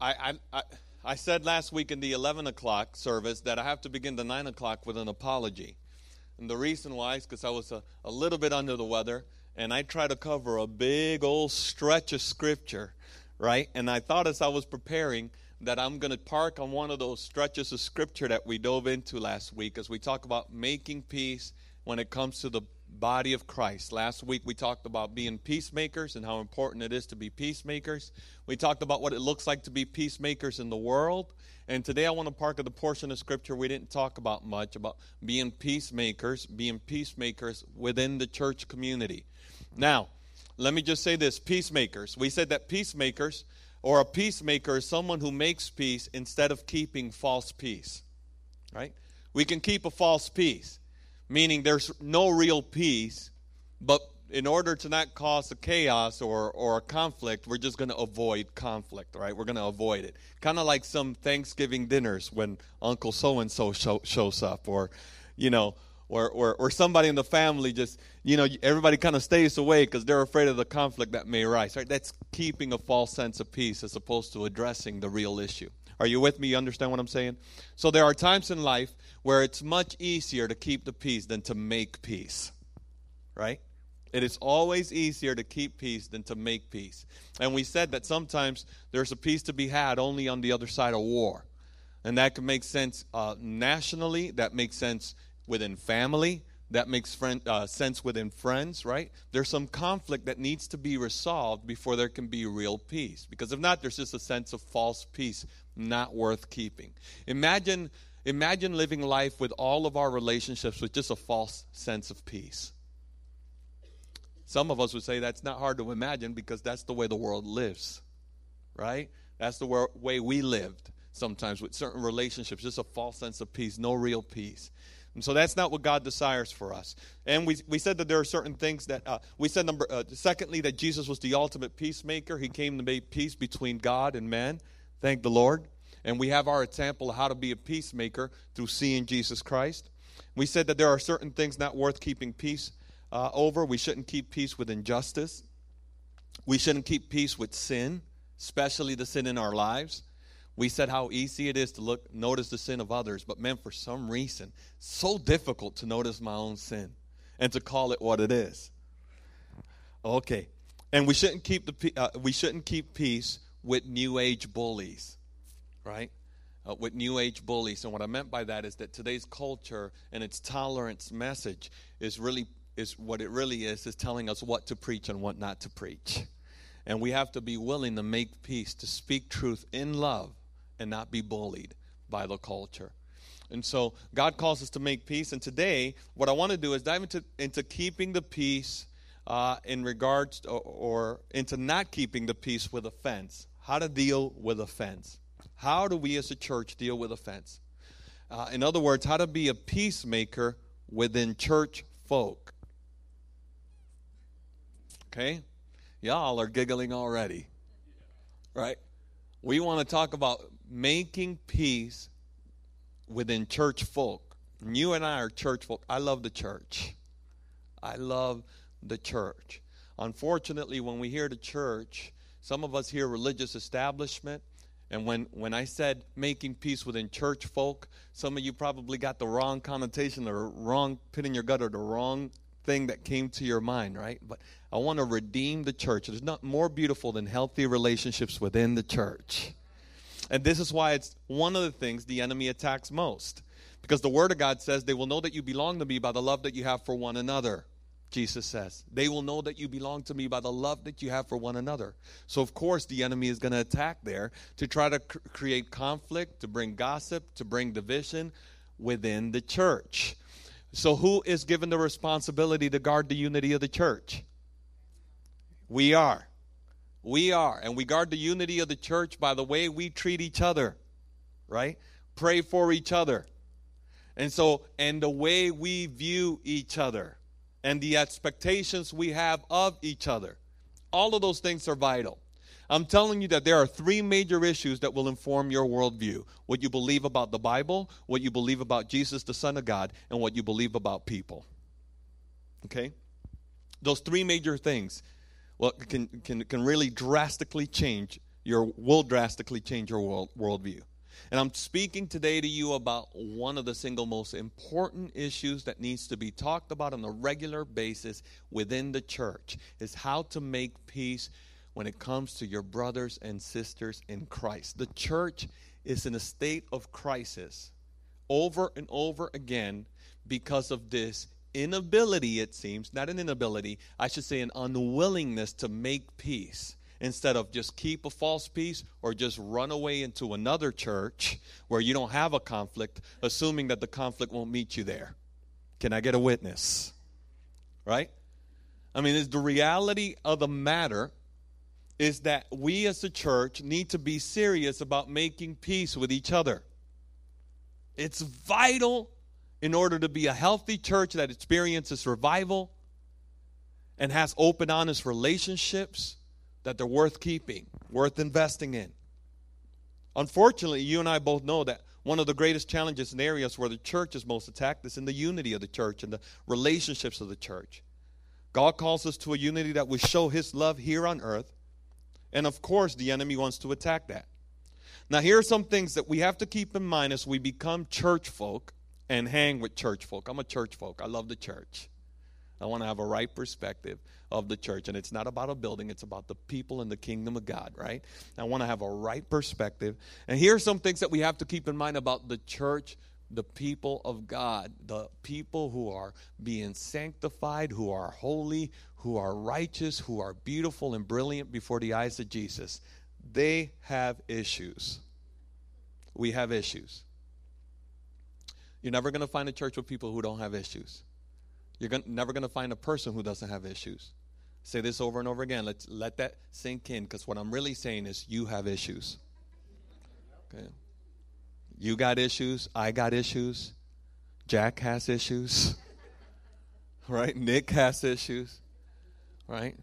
I, I, I, said last week in the 11 o'clock service that I have to begin the 9 o'clock with an apology. And the reason why is because I was a, a little bit under the weather, and I tried to cover a big old stretch of scripture, right? And I thought as I was preparing that I'm going to park on one of those stretches of scripture that we dove into last week as we talk about making peace when it comes to the body of Christ. Last week we talked about being peacemakers and how important it is to be peacemakers. We talked about what it looks like to be peacemakers in the world. And today I want to park at the portion of scripture we didn't talk about much about being peacemakers, being peacemakers within the church community. Now, let me just say this peacemakers. We said that peacemakers or a peacemaker is someone who makes peace instead of keeping false peace. Right? We can keep a false peace meaning there's no real peace, but in order to not cause a chaos or, or a conflict, we're just going to avoid conflict, right? We're going to avoid it. Kind of like some Thanksgiving dinners when Uncle so and so shows up, or, you know, or, or, or somebody in the family just, you know, everybody kind of stays away because they're afraid of the conflict that may arise, right? That's keeping a false sense of peace as opposed to addressing the real issue. Are you with me? You understand what I'm saying? So there are times in life where it's much easier to keep the peace than to make peace. Right? It is always easier to keep peace than to make peace. And we said that sometimes there's a peace to be had only on the other side of war. And that can make sense uh, nationally, that makes sense within family, that makes friend, uh, sense within friends, right? There's some conflict that needs to be resolved before there can be real peace. Because if not, there's just a sense of false peace not worth keeping. Imagine imagine living life with all of our relationships with just a false sense of peace. Some of us would say that's not hard to imagine because that's the way the world lives. Right? That's the way we lived sometimes with certain relationships, just a false sense of peace, no real peace. And so that's not what God desires for us. And we, we said that there are certain things that, uh, we said, number, uh, secondly, that Jesus was the ultimate peacemaker. He came to make peace between God and man. Thank the Lord. And we have our example of how to be a peacemaker through seeing Jesus Christ. We said that there are certain things not worth keeping peace uh, over. We shouldn't keep peace with injustice. We shouldn't keep peace with sin, especially the sin in our lives. We said how easy it is to look notice the sin of others, but man, for some reason, so difficult to notice my own sin and to call it what it is. Okay, and we shouldn't keep the uh, we shouldn't keep peace with New Age bullies, right? Uh, with New Age bullies. And what I meant by that is that today's culture and its tolerance message is really is what it really is is telling us what to preach and what not to preach. And we have to be willing to make peace, to speak truth in love, and not be bullied by the culture. And so God calls us to make peace. And today, what I want to do is dive into, into keeping the peace uh, in regards to, or, or into not keeping the peace with offense how to deal with offense. How do we as a church deal with offense? Uh, in other words, how to be a peacemaker within church folk. Okay? Y'all are giggling already. Right? We want to talk about making peace within church folk. And You and I are church folk. I love the church. I love the church. Unfortunately, when we hear the church, some of us hear religious establishment. And when, when I said making peace within church folk, some of you probably got the wrong connotation or wrong pit in your gut or the wrong thing that came to your mind, right? But I want to redeem the church. There's not more beautiful than healthy relationships within the church. And this is why it's one of the things the enemy attacks most. Because the Word of God says, they will know that you belong to me by the love that you have for one another. Jesus says. They will know that you belong to me by the love that you have for one another. So, of course, the enemy is going to attack there to try to cr- create conflict, to bring gossip, to bring division within the church. So, who is given the responsibility to guard the unity of the church? We are. We are. And we guard the unity of the church by the way we treat each other, right? Pray for each other. And so, and the way we view each other and the expectations we have of each other. All of those things are vital. I'm telling you that there are three major issues that will inform your worldview what you believe about the Bible, what you believe about Jesus, the Son of God, and what you believe about people. Okay? Those three major things well, can, can, can really drastically change your will drastically change your world worldview. And I'm speaking today to you about one of the single most important issues that needs to be talked about on a regular basis within the church is how to make peace when it comes to your brothers and sisters in Christ. The church is in a state of crisis over and over again because of this inability, it seems, not an inability, I should say an unwillingness to make peace instead of just keep a false peace or just run away into another church where you don't have a conflict, assuming that the conflict won't meet you there. Can I get a witness? Right? I mean, is the reality of the matter is that we as a church need to be serious about making peace with each other. It's vital in order to be a healthy church that experiences revival and has open, honest relationships that they're worth keeping, worth investing in. Unfortunately, you and I both know that one of the greatest challenges in areas where the church is most attacked is in the unity of the church and the relationships of the church. God calls us to a unity that will show His love here on earth. And of course, the enemy wants to attack that. Now, here are some things that we have to keep in mind as we become church folk and hang with church folk. I'm a church folk, I love the church. I want to have a right perspective of the church. And it's not about a building, it's about the people and the kingdom of God, right? I want to have a right perspective. And here are some things that we have to keep in mind about the church, the people of God, the people who are being sanctified, who are holy, who are righteous, who are beautiful and brilliant before the eyes of Jesus. They have issues. We have issues. You're never going to find a church with people who don't have issues. You're gonna, never going to find a person who doesn't have issues. Say this over and over again. Let's let that sink in because what I'm really saying is you have issues. Okay. You got issues. I got issues. Jack has issues. Right? Nick has issues. Right?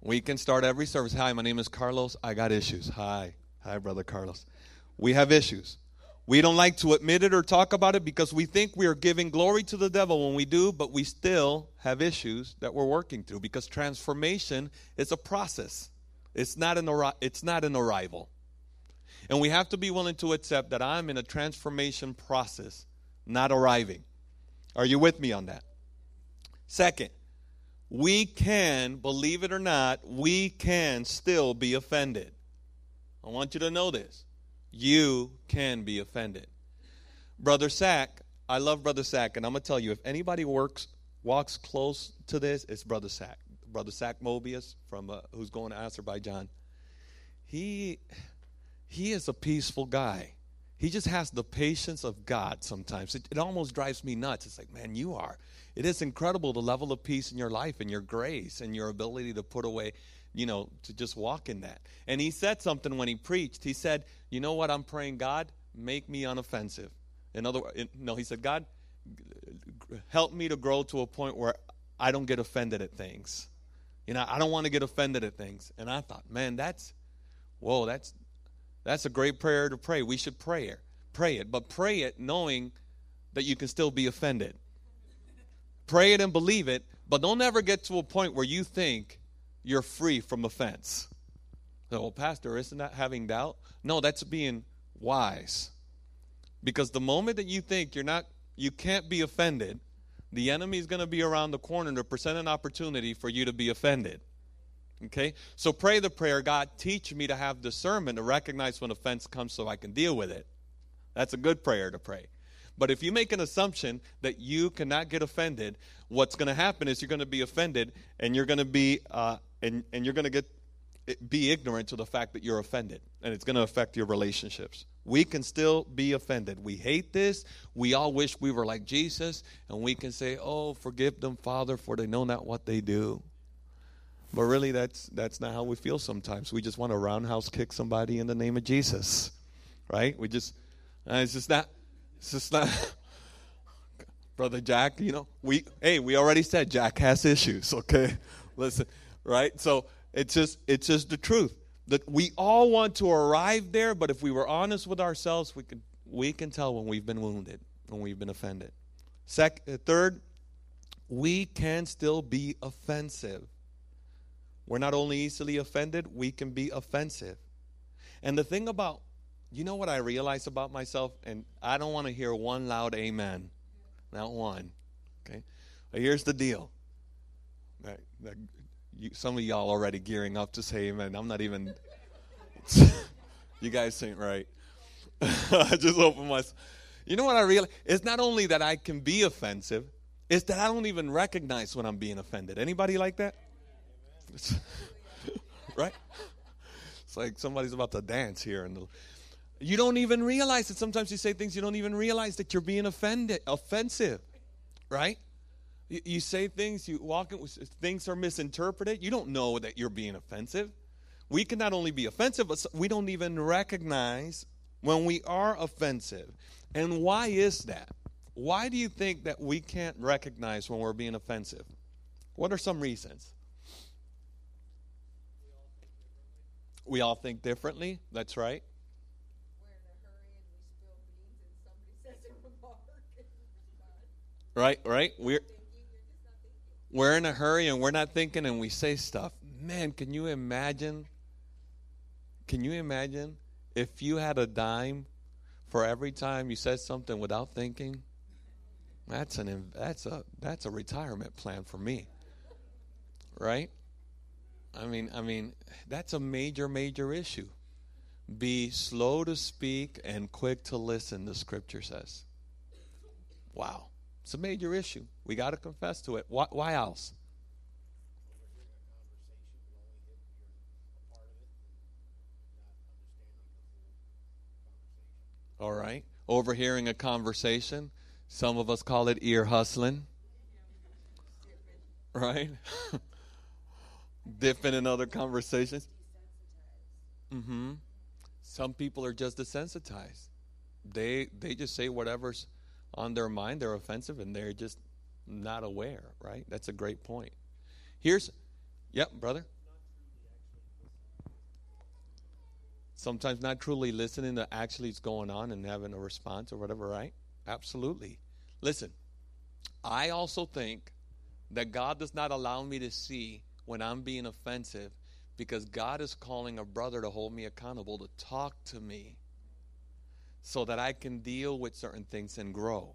We can start every service. Hi, my name is Carlos. I got issues. Hi. Hi, brother Carlos. We have issues. We don't like to admit it or talk about it because we think we are giving glory to the devil when we do, but we still have issues that we're working through because transformation is a process. It's not an it's not an arrival. And we have to be willing to accept that I'm in a transformation process, not arriving. Are you with me on that? Second, we can, believe it or not, we can still be offended. I want you to know this you can be offended. Brother Sack, I love Brother Sack, and I'm gonna tell you, if anybody works walks close to this, it's Brother Sack. Brother Sack Mobius from uh, who's going to Azerbaijan. He he is a peaceful guy. He just has the patience of God sometimes. It, it almost drives me nuts. It's like, man, you are. It is incredible the level of peace in your life and your grace and your ability to put away you know, to just walk in that. And he said something when he preached. He said, You know what? I'm praying, God, make me unoffensive. In other words, no, he said, God, help me to grow to a point where I don't get offended at things. You know, I don't want to get offended at things. And I thought, man, that's, whoa, that's, that's a great prayer to pray. We should pray it. Pray it, but pray it knowing that you can still be offended. Pray it and believe it, but don't ever get to a point where you think you're free from offense. So, well, Pastor, isn't that having doubt? No, that's being wise. Because the moment that you think you're not, you can't be offended, the enemy is going to be around the corner to present an opportunity for you to be offended. Okay? So pray the prayer God, teach me to have discernment to recognize when offense comes so I can deal with it. That's a good prayer to pray. But if you make an assumption that you cannot get offended, what's going to happen is you're going to be offended and you're going to be uh, and, and you're going to get be ignorant to the fact that you're offended and it's going to affect your relationships. We can still be offended. We hate this. We all wish we were like jesus and we can say oh forgive them father for they know not what they do. But really that's that's not how we feel sometimes. We just want to roundhouse kick somebody in the name of jesus right? We just uh, it's just not it's just not brother jack you know we hey we already said jack has issues okay? Listen right? So it's just it's just the truth that we all want to arrive there, but if we were honest with ourselves, we could we can tell when we've been wounded, when we've been offended. Uh, third, we can still be offensive. We're not only easily offended, we can be offensive. And the thing about, you know what I realize about myself? And I don't want to hear one loud amen. Not one. Okay? But here's the deal. That, that you, some of y'all already gearing up to say amen. I'm not even. you guys ain't right. I just opened my. You know what I realize? It's not only that I can be offensive, it's that I don't even recognize when I'm being offended. Anybody like that? right? It's like somebody's about to dance here, and you don't even realize that sometimes you say things you don't even realize that you're being offended, offensive, right? You, you say things, you walk in, things are misinterpreted. You don't know that you're being offensive. We can not only be offensive, but we don't even recognize when we are offensive. And why is that? Why do you think that we can't recognize when we're being offensive? What are some reasons? We all think differently. That's right. Right, right. We're we're in a hurry and we're not thinking and we say stuff. Man, can you imagine? Can you imagine if you had a dime for every time you said something without thinking? That's an that's a that's a retirement plan for me. Right? I mean, I mean, that's a major major issue. Be slow to speak and quick to listen, the scripture says. Wow. It's a major issue. We got to confess to it. Why, why else? All right. Overhearing a conversation. Some of us call it ear hustling. Right? Dipping in other conversations. Mm-hmm. Some people are just desensitized. They they just say whatever's on their mind, they're offensive, and they're just not aware, right? That's a great point. Here's, yep, brother. Sometimes not truly listening to actually what's going on and having a response or whatever, right? Absolutely. Listen, I also think that God does not allow me to see when I'm being offensive because God is calling a brother to hold me accountable, to talk to me so that I can deal with certain things and grow.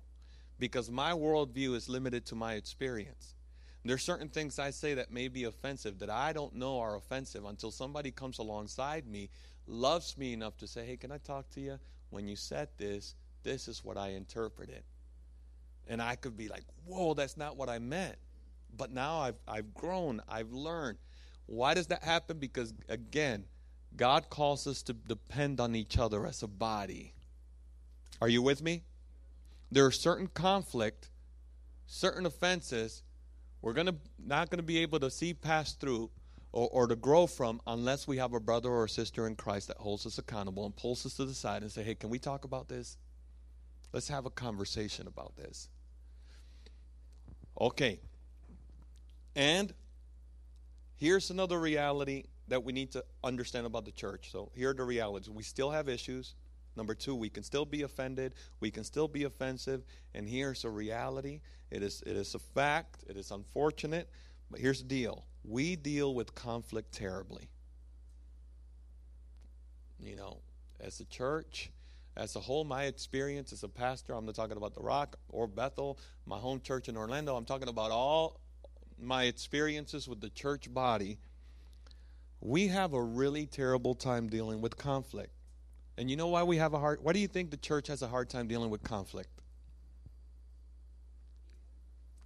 Because my worldview is limited to my experience. There's certain things I say that may be offensive that I don't know are offensive until somebody comes alongside me, loves me enough to say, Hey, can I talk to you? When you said this, this is what I interpreted. And I could be like, Whoa, that's not what I meant. But now I've, I've grown, I've learned. Why does that happen? Because, again, God calls us to depend on each other as a body. Are you with me? There are certain conflict, certain offenses we're gonna not gonna be able to see pass through or, or to grow from unless we have a brother or a sister in Christ that holds us accountable and pulls us to the side and say, hey, can we talk about this? Let's have a conversation about this. Okay. And here's another reality that we need to understand about the church. So here are the realities. We still have issues. Number two, we can still be offended, we can still be offensive, and here's a reality. It is it is a fact, it is unfortunate, but here's the deal. We deal with conflict terribly. You know, as a church, as a whole, my experience as a pastor, I'm not talking about the Rock or Bethel, my home church in Orlando, I'm talking about all my experiences with the church body. We have a really terrible time dealing with conflict. And you know why we have a hard why do you think the church has a hard time dealing with conflict?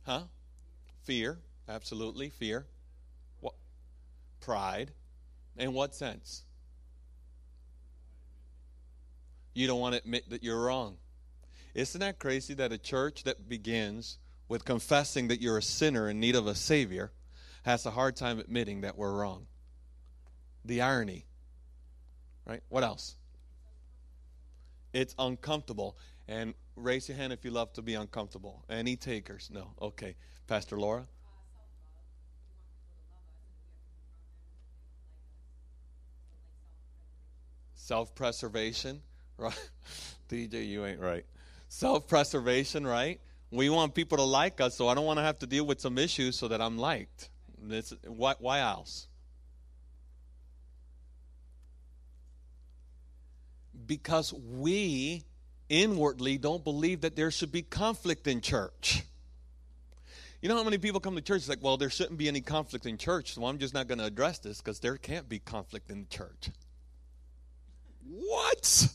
Huh? Fear, absolutely, fear. What? Pride. In what sense? You don't want to admit that you're wrong. Isn't that crazy that a church that begins with confessing that you're a sinner in need of a savior has a hard time admitting that we're wrong? The irony. Right? What else? It's uncomfortable. And raise your hand if you love to be uncomfortable. Any takers? No. Okay. Pastor Laura? Self preservation, right? DJ, you ain't right. Self preservation, right? We want people to like us, so I don't want to have to deal with some issues so that I'm liked. This, why, why else? Because we inwardly don't believe that there should be conflict in church. You know how many people come to church? It's like, well, there shouldn't be any conflict in church, so I'm just not going to address this because there can't be conflict in the church. What?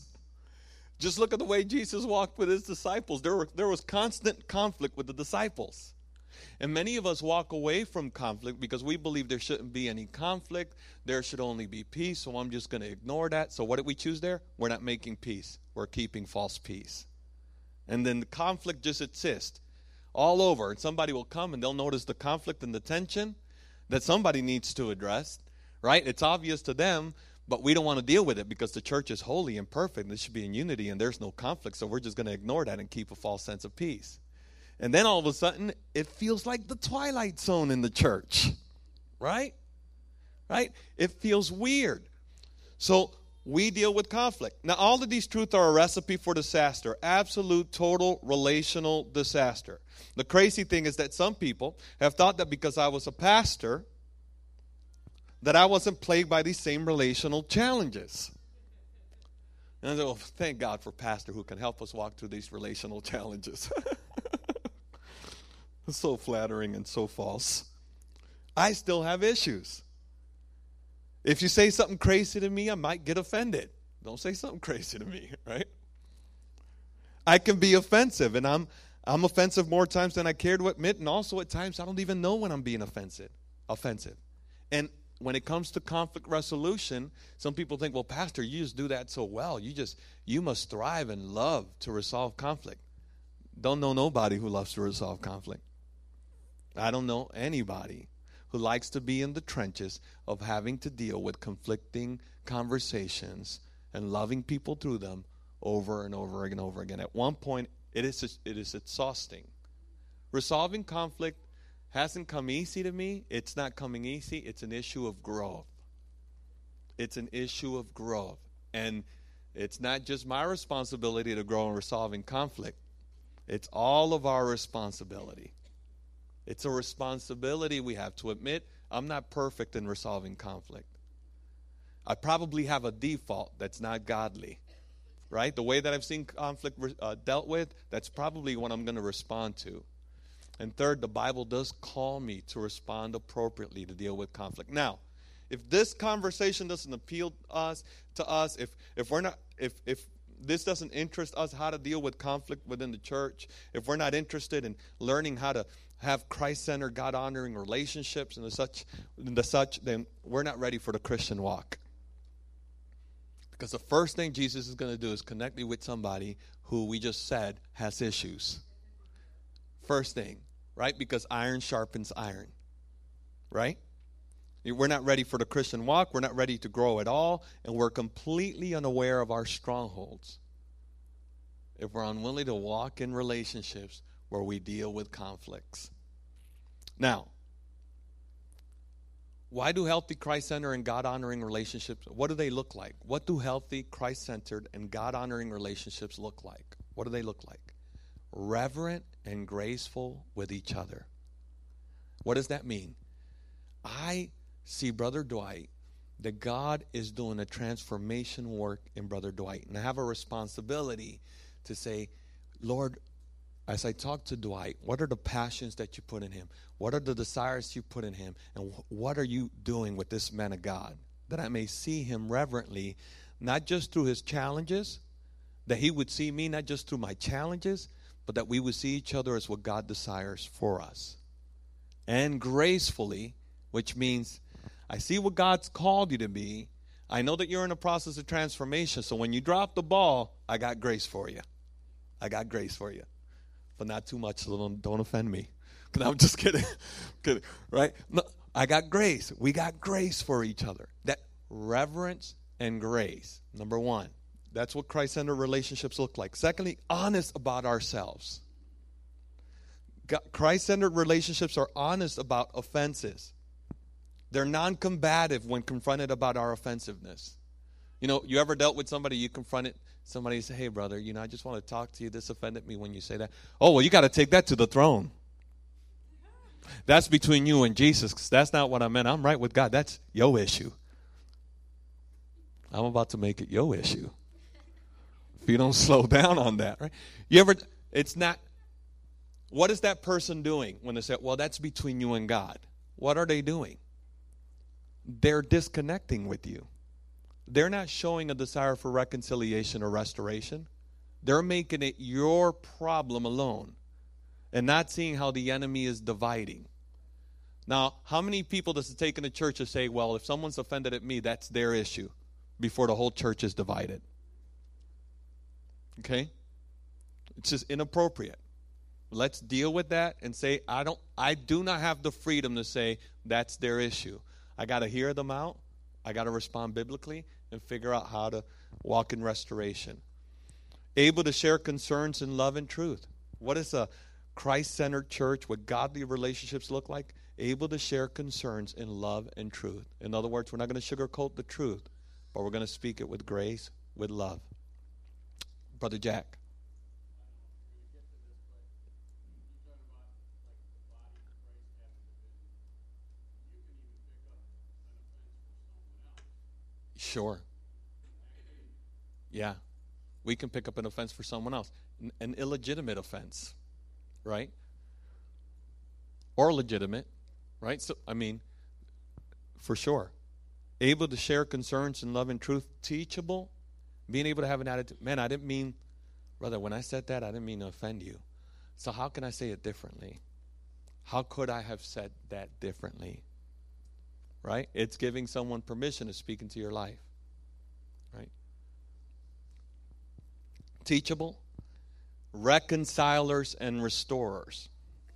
Just look at the way Jesus walked with his disciples. There, were, there was constant conflict with the disciples. And many of us walk away from conflict because we believe there shouldn't be any conflict. There should only be peace. So I'm just going to ignore that. So what did we choose there? We're not making peace, we're keeping false peace. And then the conflict just exists all over. And somebody will come and they'll notice the conflict and the tension that somebody needs to address, right? It's obvious to them, but we don't want to deal with it because the church is holy and perfect. And this should be in unity and there's no conflict. So we're just going to ignore that and keep a false sense of peace. And then all of a sudden, it feels like the twilight zone in the church, right? Right? It feels weird. So we deal with conflict. Now, all of these truths are a recipe for disaster absolute, total relational disaster. The crazy thing is that some people have thought that because I was a pastor, that I wasn't plagued by these same relational challenges. And I said, well, thank God for pastor who can help us walk through these relational challenges. So flattering and so false. I still have issues. If you say something crazy to me, I might get offended. Don't say something crazy to me, right? I can be offensive, and I'm I'm offensive more times than I care to admit, and also at times I don't even know when I'm being offensive. Offensive, and when it comes to conflict resolution, some people think, "Well, Pastor, you just do that so well. You just you must thrive and love to resolve conflict." Don't know nobody who loves to resolve conflict. I don't know anybody who likes to be in the trenches of having to deal with conflicting conversations and loving people through them over and over and over again. At one point, it is, it is exhausting. Resolving conflict hasn't come easy to me. It's not coming easy. It's an issue of growth. It's an issue of growth. And it's not just my responsibility to grow in resolving conflict, it's all of our responsibility. It's a responsibility we have to admit I'm not perfect in resolving conflict. I probably have a default that's not godly, right? The way that I've seen conflict uh, dealt with, that's probably what I'm going to respond to. And third, the Bible does call me to respond appropriately to deal with conflict. Now, if this conversation doesn't appeal us, to us, if if we're not, if if this doesn't interest us how to deal with conflict within the church, if we're not interested in learning how to have Christ-centered, God-honoring relationships and the such, and the such, then we're not ready for the Christian walk. Because the first thing Jesus is going to do is connect me with somebody who we just said has issues. First thing, right? Because iron sharpens iron, right? We're not ready for the Christian walk. We're not ready to grow at all. And we're completely unaware of our strongholds. If we're unwilling to walk in relationships where we deal with conflicts. Now, why do healthy Christ centered and God honoring relationships, what do they look like? What do healthy Christ centered and God honoring relationships look like? What do they look like? Reverent and graceful with each other. What does that mean? I see Brother Dwight that God is doing a transformation work in Brother Dwight. And I have a responsibility to say, Lord, as I talk to Dwight, what are the passions that you put in him? What are the desires you put in him? And what are you doing with this man of God? That I may see him reverently, not just through his challenges, that he would see me not just through my challenges, but that we would see each other as what God desires for us. And gracefully, which means I see what God's called you to be. I know that you're in a process of transformation. So when you drop the ball, I got grace for you. I got grace for you but not too much, so don't, don't offend me. I'm just kidding. kidding. Right? No, I got grace. We got grace for each other. That reverence and grace. Number one. That's what Christ centered relationships look like. Secondly, honest about ourselves. Christ centered relationships are honest about offenses. They're non combative when confronted about our offensiveness. You know, you ever dealt with somebody, you confronted somebody, say, hey, brother, you know, I just want to talk to you. This offended me when you say that. Oh, well, you got to take that to the throne. That's between you and Jesus, that's not what I meant. I'm right with God. That's your issue. I'm about to make it your issue. If you don't slow down on that, right? You ever, it's not, what is that person doing when they say, well, that's between you and God? What are they doing? They're disconnecting with you. They're not showing a desire for reconciliation or restoration. They're making it your problem alone and not seeing how the enemy is dividing. Now, how many people does it take in the church to say, well, if someone's offended at me, that's their issue before the whole church is divided? Okay? It's just inappropriate. Let's deal with that and say, I don't I do not have the freedom to say that's their issue. I got to hear them out. I got to respond biblically and figure out how to walk in restoration. Able to share concerns in love and truth. What is a Christ centered church with godly relationships look like? Able to share concerns in love and truth. In other words, we're not going to sugarcoat the truth, but we're going to speak it with grace, with love. Brother Jack. Sure. Yeah. We can pick up an offense for someone else, an illegitimate offense right? Or legitimate, right? So, I mean, for sure. Able to share concerns in love and truth, teachable, being able to have an attitude. Man, I didn't mean, brother, when I said that, I didn't mean to offend you. So, how can I say it differently? How could I have said that differently? Right? It's giving someone permission to speak into your life. Right? Teachable, reconcilers and restorers.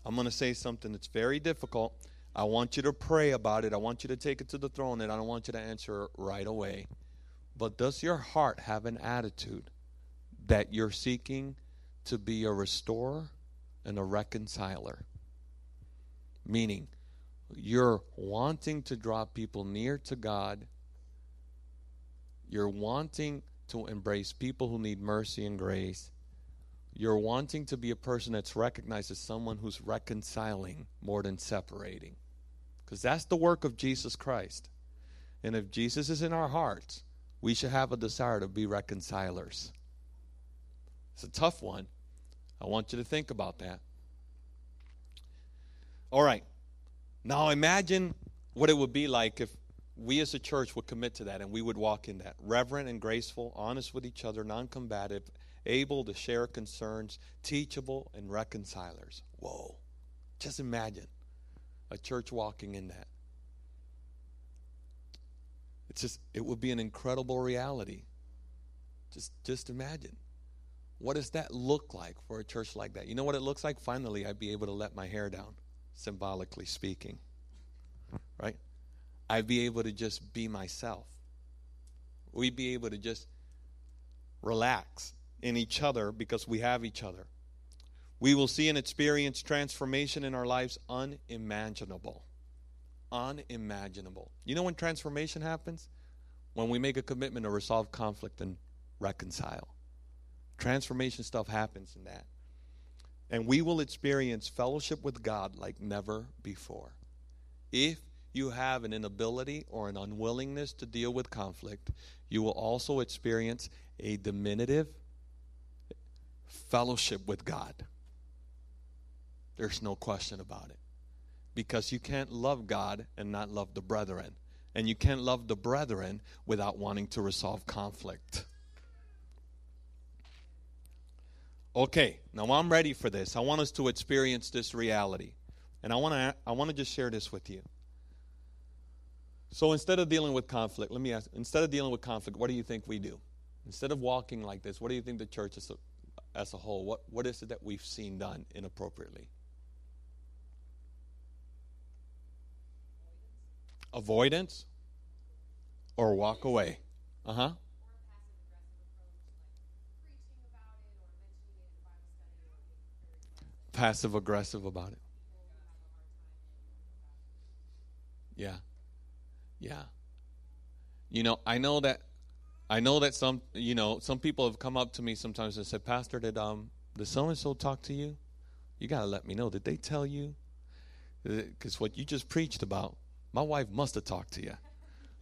I'm going to say something that's very difficult. I want you to pray about it. I want you to take it to the throne, and I don't want you to answer right away. But does your heart have an attitude that you're seeking to be a restorer and a reconciler? Meaning, you're wanting to draw people near to God, you're wanting to embrace people who need mercy and grace, you're wanting to be a person that's recognized as someone who's reconciling more than separating. Because that's the work of Jesus Christ. And if Jesus is in our hearts, we should have a desire to be reconcilers. It's a tough one. I want you to think about that. All right. Now imagine what it would be like if we as a church would commit to that and we would walk in that. Reverent and graceful, honest with each other, non combative, able to share concerns, teachable, and reconcilers. Whoa. Just imagine a church walking in that. It's just it would be an incredible reality. Just just imagine. What does that look like for a church like that? You know what it looks like? Finally, I'd be able to let my hair down, symbolically speaking. Right? I'd be able to just be myself. We'd be able to just relax in each other because we have each other. We will see and experience transformation in our lives unimaginable. Unimaginable. You know when transformation happens? When we make a commitment to resolve conflict and reconcile. Transformation stuff happens in that. And we will experience fellowship with God like never before. If you have an inability or an unwillingness to deal with conflict, you will also experience a diminutive fellowship with God. There's no question about it. Because you can't love God and not love the brethren. And you can't love the brethren without wanting to resolve conflict. Okay, now I'm ready for this. I want us to experience this reality. And I want to I want to just share this with you. So instead of dealing with conflict, let me ask instead of dealing with conflict, what do you think we do? Instead of walking like this, what do you think the church is as a whole, what, what is it that we've seen done inappropriately? Avoidance or walk away? Uh huh. Passive aggressive about it. Yeah. Yeah. You know, I know that I know that some, you know, some people have come up to me sometimes and said, Pastor, did um, did so and so talk to you? You got to let me know. Did they tell you? Because what you just preached about, my wife must have talked to you.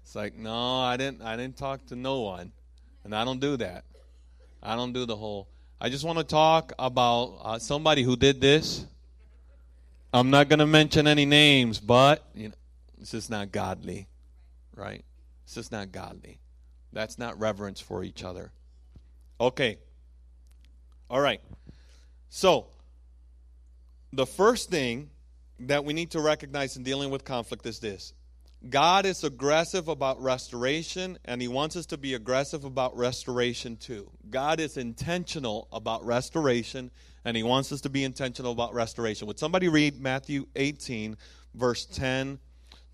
It's like, no, I didn't. I didn't talk to no one, and I don't do that. I don't do the whole. I just want to talk about uh, somebody who did this. I'm not going to mention any names, but you know, it's just not godly, right? It's just not godly. That's not reverence for each other. Okay. All right. So, the first thing that we need to recognize in dealing with conflict is this God is aggressive about restoration, and He wants us to be aggressive about restoration too. God is intentional about restoration, and He wants us to be intentional about restoration. Would somebody read Matthew 18, verse 10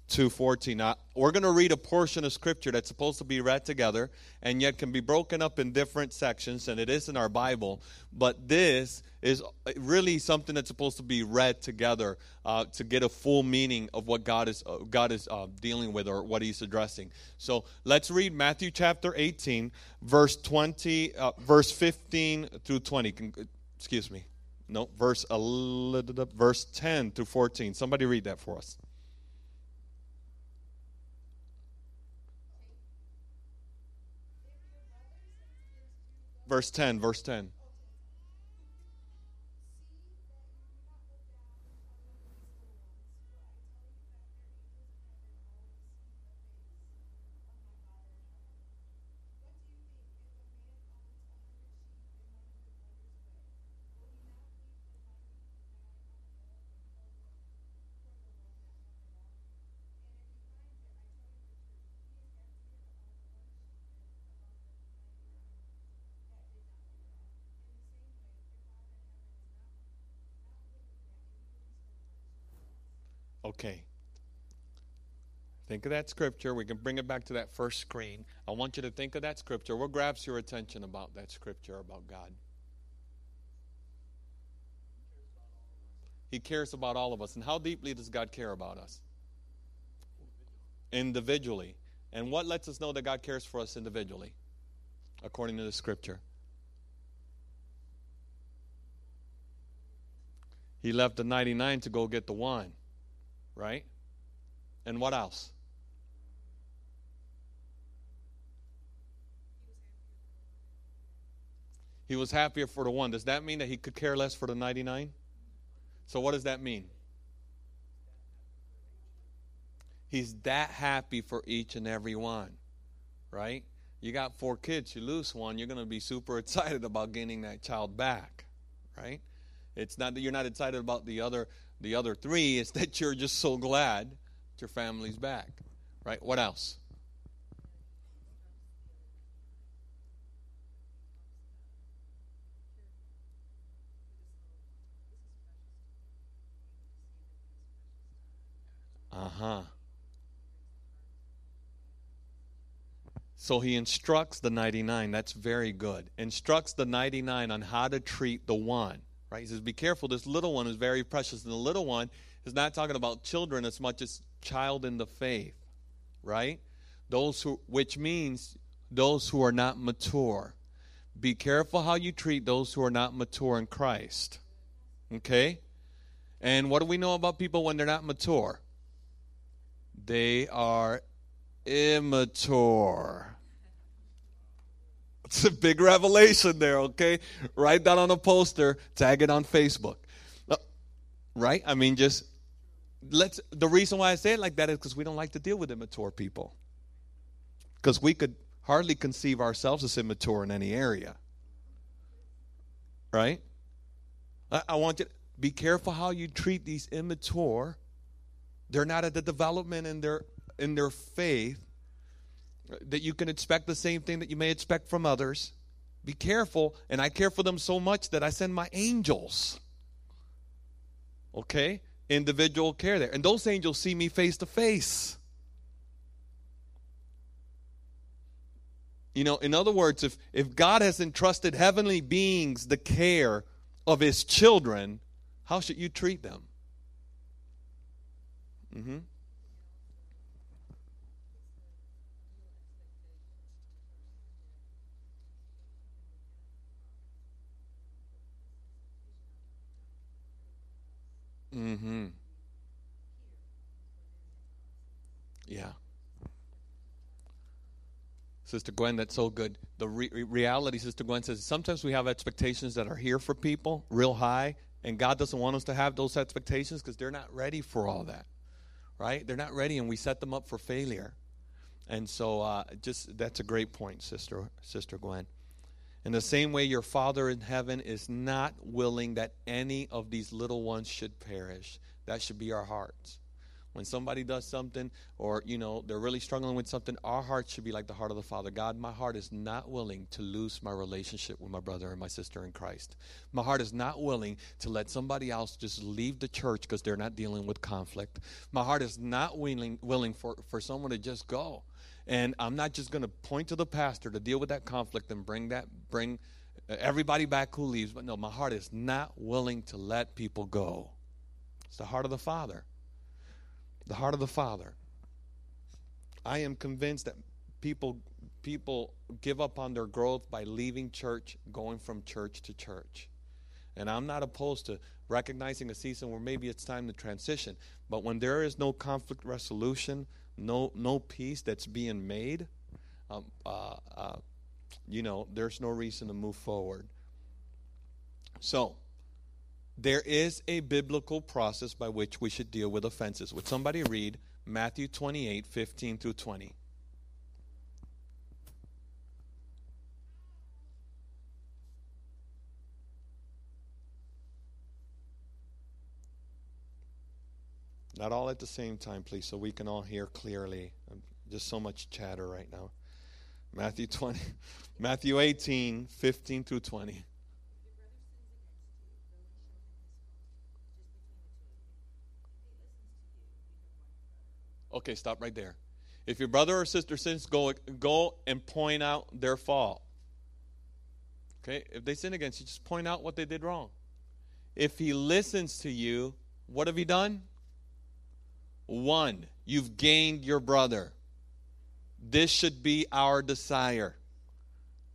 to 14. Now, we're going to read a portion of scripture that's supposed to be read together and yet can be broken up in different sections, and it is in our Bible. But this is really something that's supposed to be read together uh, to get a full meaning of what God is, uh, God is uh, dealing with or what He's addressing. So let's read Matthew chapter 18, verse 20, uh, verse 15 through 20. Excuse me. No, verse, verse 10 through 14. Somebody read that for us. Verse 10, verse 10. Okay. Think of that scripture. We can bring it back to that first screen. I want you to think of that scripture. What grabs your attention about that scripture about God? He cares about all of us. And how deeply does God care about us? Individually. And what lets us know that God cares for us individually, according to the scripture? He left the 99 to go get the one right? And what else? He was happier for the one. Does that mean that he could care less for the 99? So, what does that mean? He's that happy for each and every one, right? You got four kids, you lose one, you're going to be super excited about gaining that child back, right? It's not that you're not excited about the other the other three is that you're just so glad your family's back. Right? What else? Uh huh. So he instructs the 99. That's very good. Instructs the 99 on how to treat the one. Right? He says, Be careful, this little one is very precious. And the little one is not talking about children as much as child in the faith. Right? Those who which means those who are not mature. Be careful how you treat those who are not mature in Christ. Okay? And what do we know about people when they're not mature? They are immature. It's a big revelation there, okay? Write that on a poster, tag it on Facebook. Uh, right? I mean, just let's. The reason why I say it like that is because we don't like to deal with immature people. Because we could hardly conceive ourselves as immature in any area. Right? I, I want you to be careful how you treat these immature. They're not at the development in their in their faith that you can expect the same thing that you may expect from others. Be careful, and I care for them so much that I send my angels. Okay? Individual care there. And those angels see me face to face. You know, in other words, if, if God has entrusted heavenly beings the care of his children, how should you treat them? Mm-hmm. Mm-hmm. Yeah. Sister Gwen, that's so good. The re- reality, Sister Gwen says, sometimes we have expectations that are here for people, real high, and God doesn't want us to have those expectations because they're not ready for all that, right? They're not ready, and we set them up for failure. And so, uh, just that's a great point, Sister Sister Gwen. In the same way, your Father in heaven is not willing that any of these little ones should perish. That should be our hearts. When somebody does something or, you know, they're really struggling with something, our heart should be like the heart of the Father. God, my heart is not willing to lose my relationship with my brother and my sister in Christ. My heart is not willing to let somebody else just leave the church because they're not dealing with conflict. My heart is not willing, willing for, for someone to just go. And I'm not just going to point to the pastor to deal with that conflict and bring that, bring uh, everybody back who leaves. But no, my heart is not willing to let people go. It's the heart of the Father the heart of the Father. I am convinced that people people give up on their growth by leaving church, going from church to church. And I'm not opposed to recognizing a season where maybe it's time to transition. But when there is no conflict resolution, no no peace that's being made, um, uh, uh, you know, there's no reason to move forward. So, there is a biblical process by which we should deal with offenses. Would somebody read Matthew 28 15 through 20? Not all at the same time, please, so we can all hear clearly. Um, just so much chatter right now. Matthew 20, Matthew 18, 15 through 20. Okay, stop right there. If your brother or sister sins, go go and point out their fault. Okay? If they sin against you, just point out what they did wrong. If he listens to you, what have you done? One, you've gained your brother. This should be our desire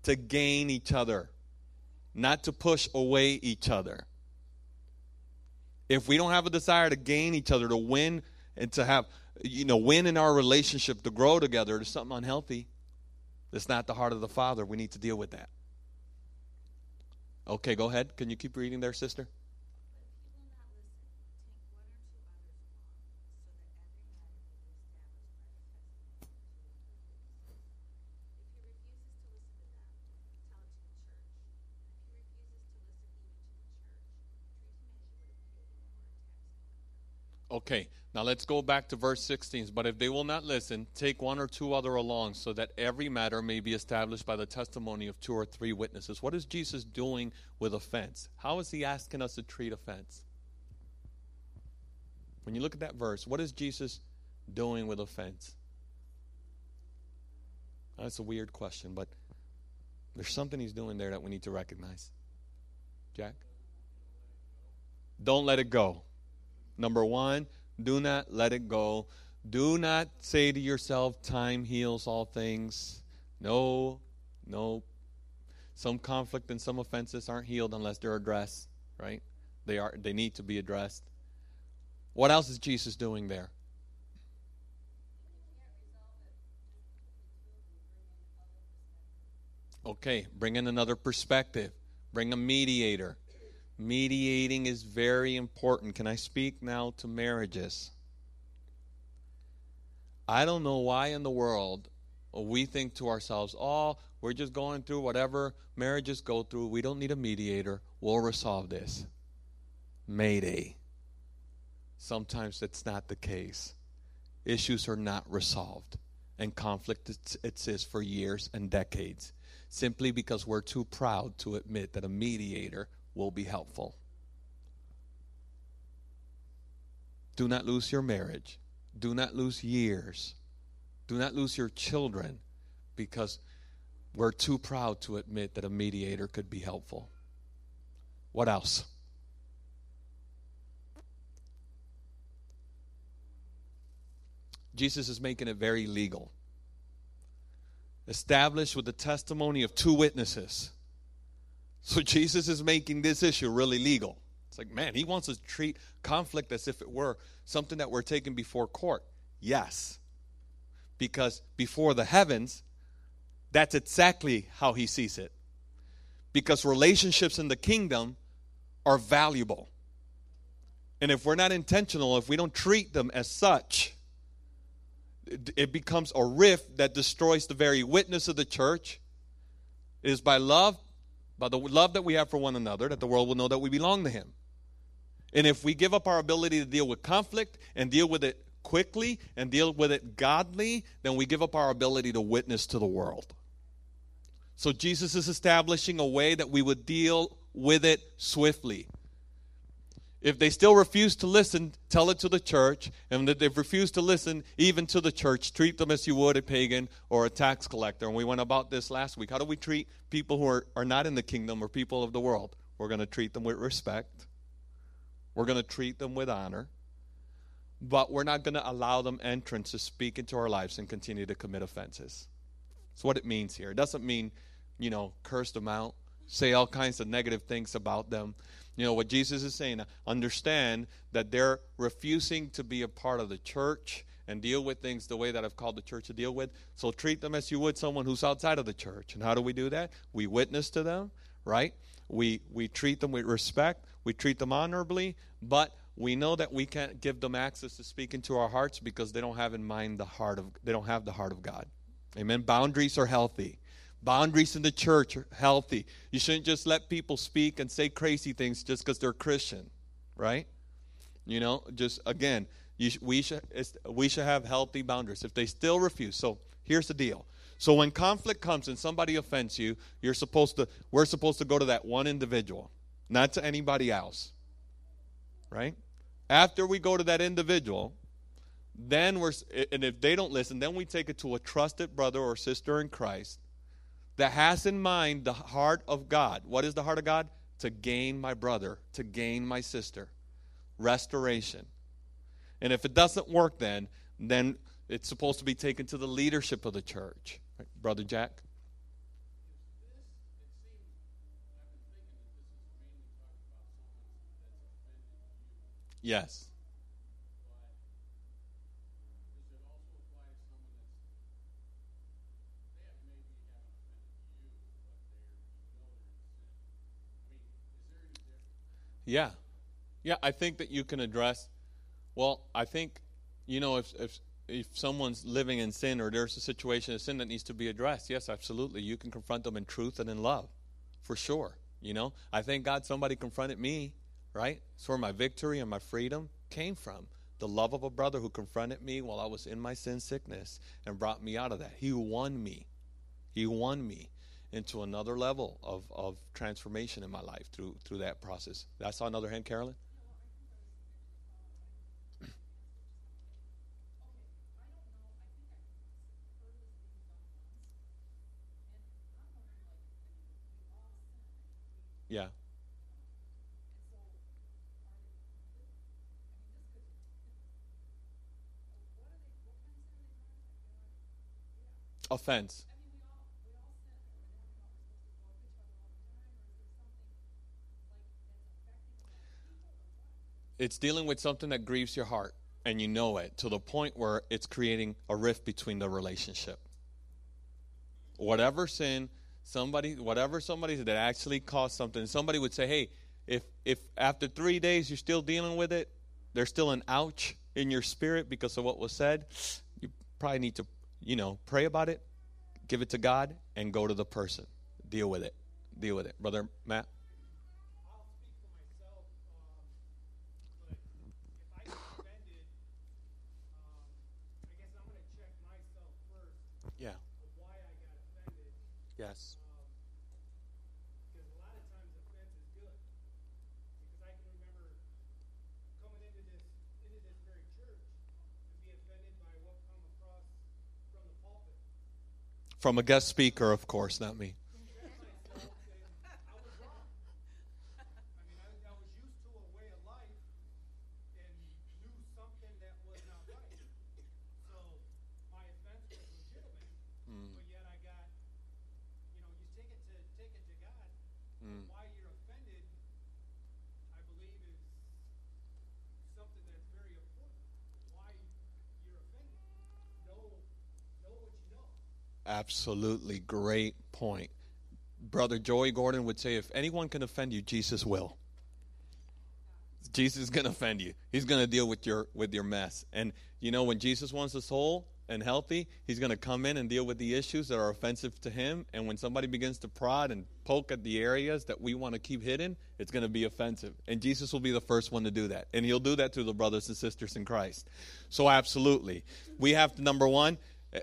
to gain each other, not to push away each other. If we don't have a desire to gain each other, to win and to have you know, win in our relationship to grow together to something unhealthy, that's not the heart of the Father. We need to deal with that. Okay, go ahead. Can you keep reading there, sister? Okay, now let's go back to verse 16. But if they will not listen, take one or two other along, so that every matter may be established by the testimony of two or three witnesses. What is Jesus doing with offense? How is he asking us to treat offense? When you look at that verse, what is Jesus doing with offense? That's a weird question, but there's something he's doing there that we need to recognize. Jack? Don't let it go. Number one, do not let it go. Do not say to yourself, time heals all things. No, no. Some conflict and some offenses aren't healed unless they're addressed, right? They are they need to be addressed. What else is Jesus doing there? Okay, bring in another perspective. Bring a mediator. Mediating is very important. Can I speak now to marriages? I don't know why in the world we think to ourselves, oh, we're just going through whatever marriages go through. We don't need a mediator. We'll resolve this. Mayday. Sometimes that's not the case. Issues are not resolved, and conflict exists for years and decades simply because we're too proud to admit that a mediator will be helpful. Do not lose your marriage. Do not lose years. Do not lose your children because we're too proud to admit that a mediator could be helpful. What else? Jesus is making it very legal. Established with the testimony of two witnesses. So Jesus is making this issue really legal. It's like, man, he wants to treat conflict as if it were something that we're taking before court. Yes. Because before the heavens, That's exactly how he sees it. Because relationships in the kingdom are valuable. And if we're not intentional, if we don't treat them as such, it becomes a rift that destroys the very witness of the church. It is by love, by the love that we have for one another, that the world will know that we belong to Him. And if we give up our ability to deal with conflict and deal with it quickly and deal with it godly, then we give up our ability to witness to the world. So Jesus is establishing a way that we would deal with it swiftly. If they still refuse to listen, tell it to the church. And if they refuse to listen, even to the church, treat them as you would a pagan or a tax collector. And we went about this last week. How do we treat people who are, are not in the kingdom or people of the world? We're going to treat them with respect, we're going to treat them with honor, but we're not going to allow them entrance to speak into our lives and continue to commit offenses. That's what it means here. It doesn't mean, you know, curse them out, say all kinds of negative things about them. You know, what Jesus is saying, understand that they're refusing to be a part of the church and deal with things the way that I've called the church to deal with. So treat them as you would someone who's outside of the church. And how do we do that? We witness to them, right? We we treat them with respect, we treat them honorably, but we know that we can't give them access to speak into our hearts because they don't have in mind the heart of they don't have the heart of God. Amen. Boundaries are healthy. Boundaries in the church are healthy. You shouldn't just let people speak and say crazy things just because they're Christian, right? You know, just again, sh- we should we should have healthy boundaries. If they still refuse, so here's the deal. So when conflict comes and somebody offends you, you're supposed to we're supposed to go to that one individual, not to anybody else. Right? After we go to that individual, then we're and if they don't listen, then we take it to a trusted brother or sister in Christ that has in mind the heart of God. What is the heart of God? To gain my brother, to gain my sister. Restoration. And if it doesn't work then, then it's supposed to be taken to the leadership of the church. Right? Brother Jack? Yes. Yeah. Yeah, I think that you can address well, I think you know if if if someone's living in sin or there's a situation of sin that needs to be addressed, yes, absolutely. You can confront them in truth and in love. For sure. You know? I thank God somebody confronted me, right? It's where my victory and my freedom came from. The love of a brother who confronted me while I was in my sin sickness and brought me out of that. He won me. He won me into another level of, of transformation in my life through through that process. I saw another hand, Carolyn. Yeah. Offense. It's dealing with something that grieves your heart and you know it to the point where it's creating a rift between the relationship. Whatever sin, somebody, whatever somebody that actually caused something, somebody would say, hey, if, if after three days you're still dealing with it, there's still an ouch in your spirit because of what was said, you probably need to, you know, pray about it, give it to God, and go to the person. Deal with it. Deal with it. Brother Matt? Yes. because a lot of times offense is good. Because I can remember coming into this into this very church and be offended by what come across from the pulpit. From a guest speaker, of course, not me. Absolutely great point. Brother Joey Gordon would say if anyone can offend you, Jesus will. Jesus is going to offend you. He's going to deal with your with your mess. And you know when Jesus wants us whole and healthy, he's going to come in and deal with the issues that are offensive to him. And when somebody begins to prod and poke at the areas that we want to keep hidden, it's going to be offensive. And Jesus will be the first one to do that. And he'll do that to the brothers and sisters in Christ. So absolutely. We have to number 1, uh,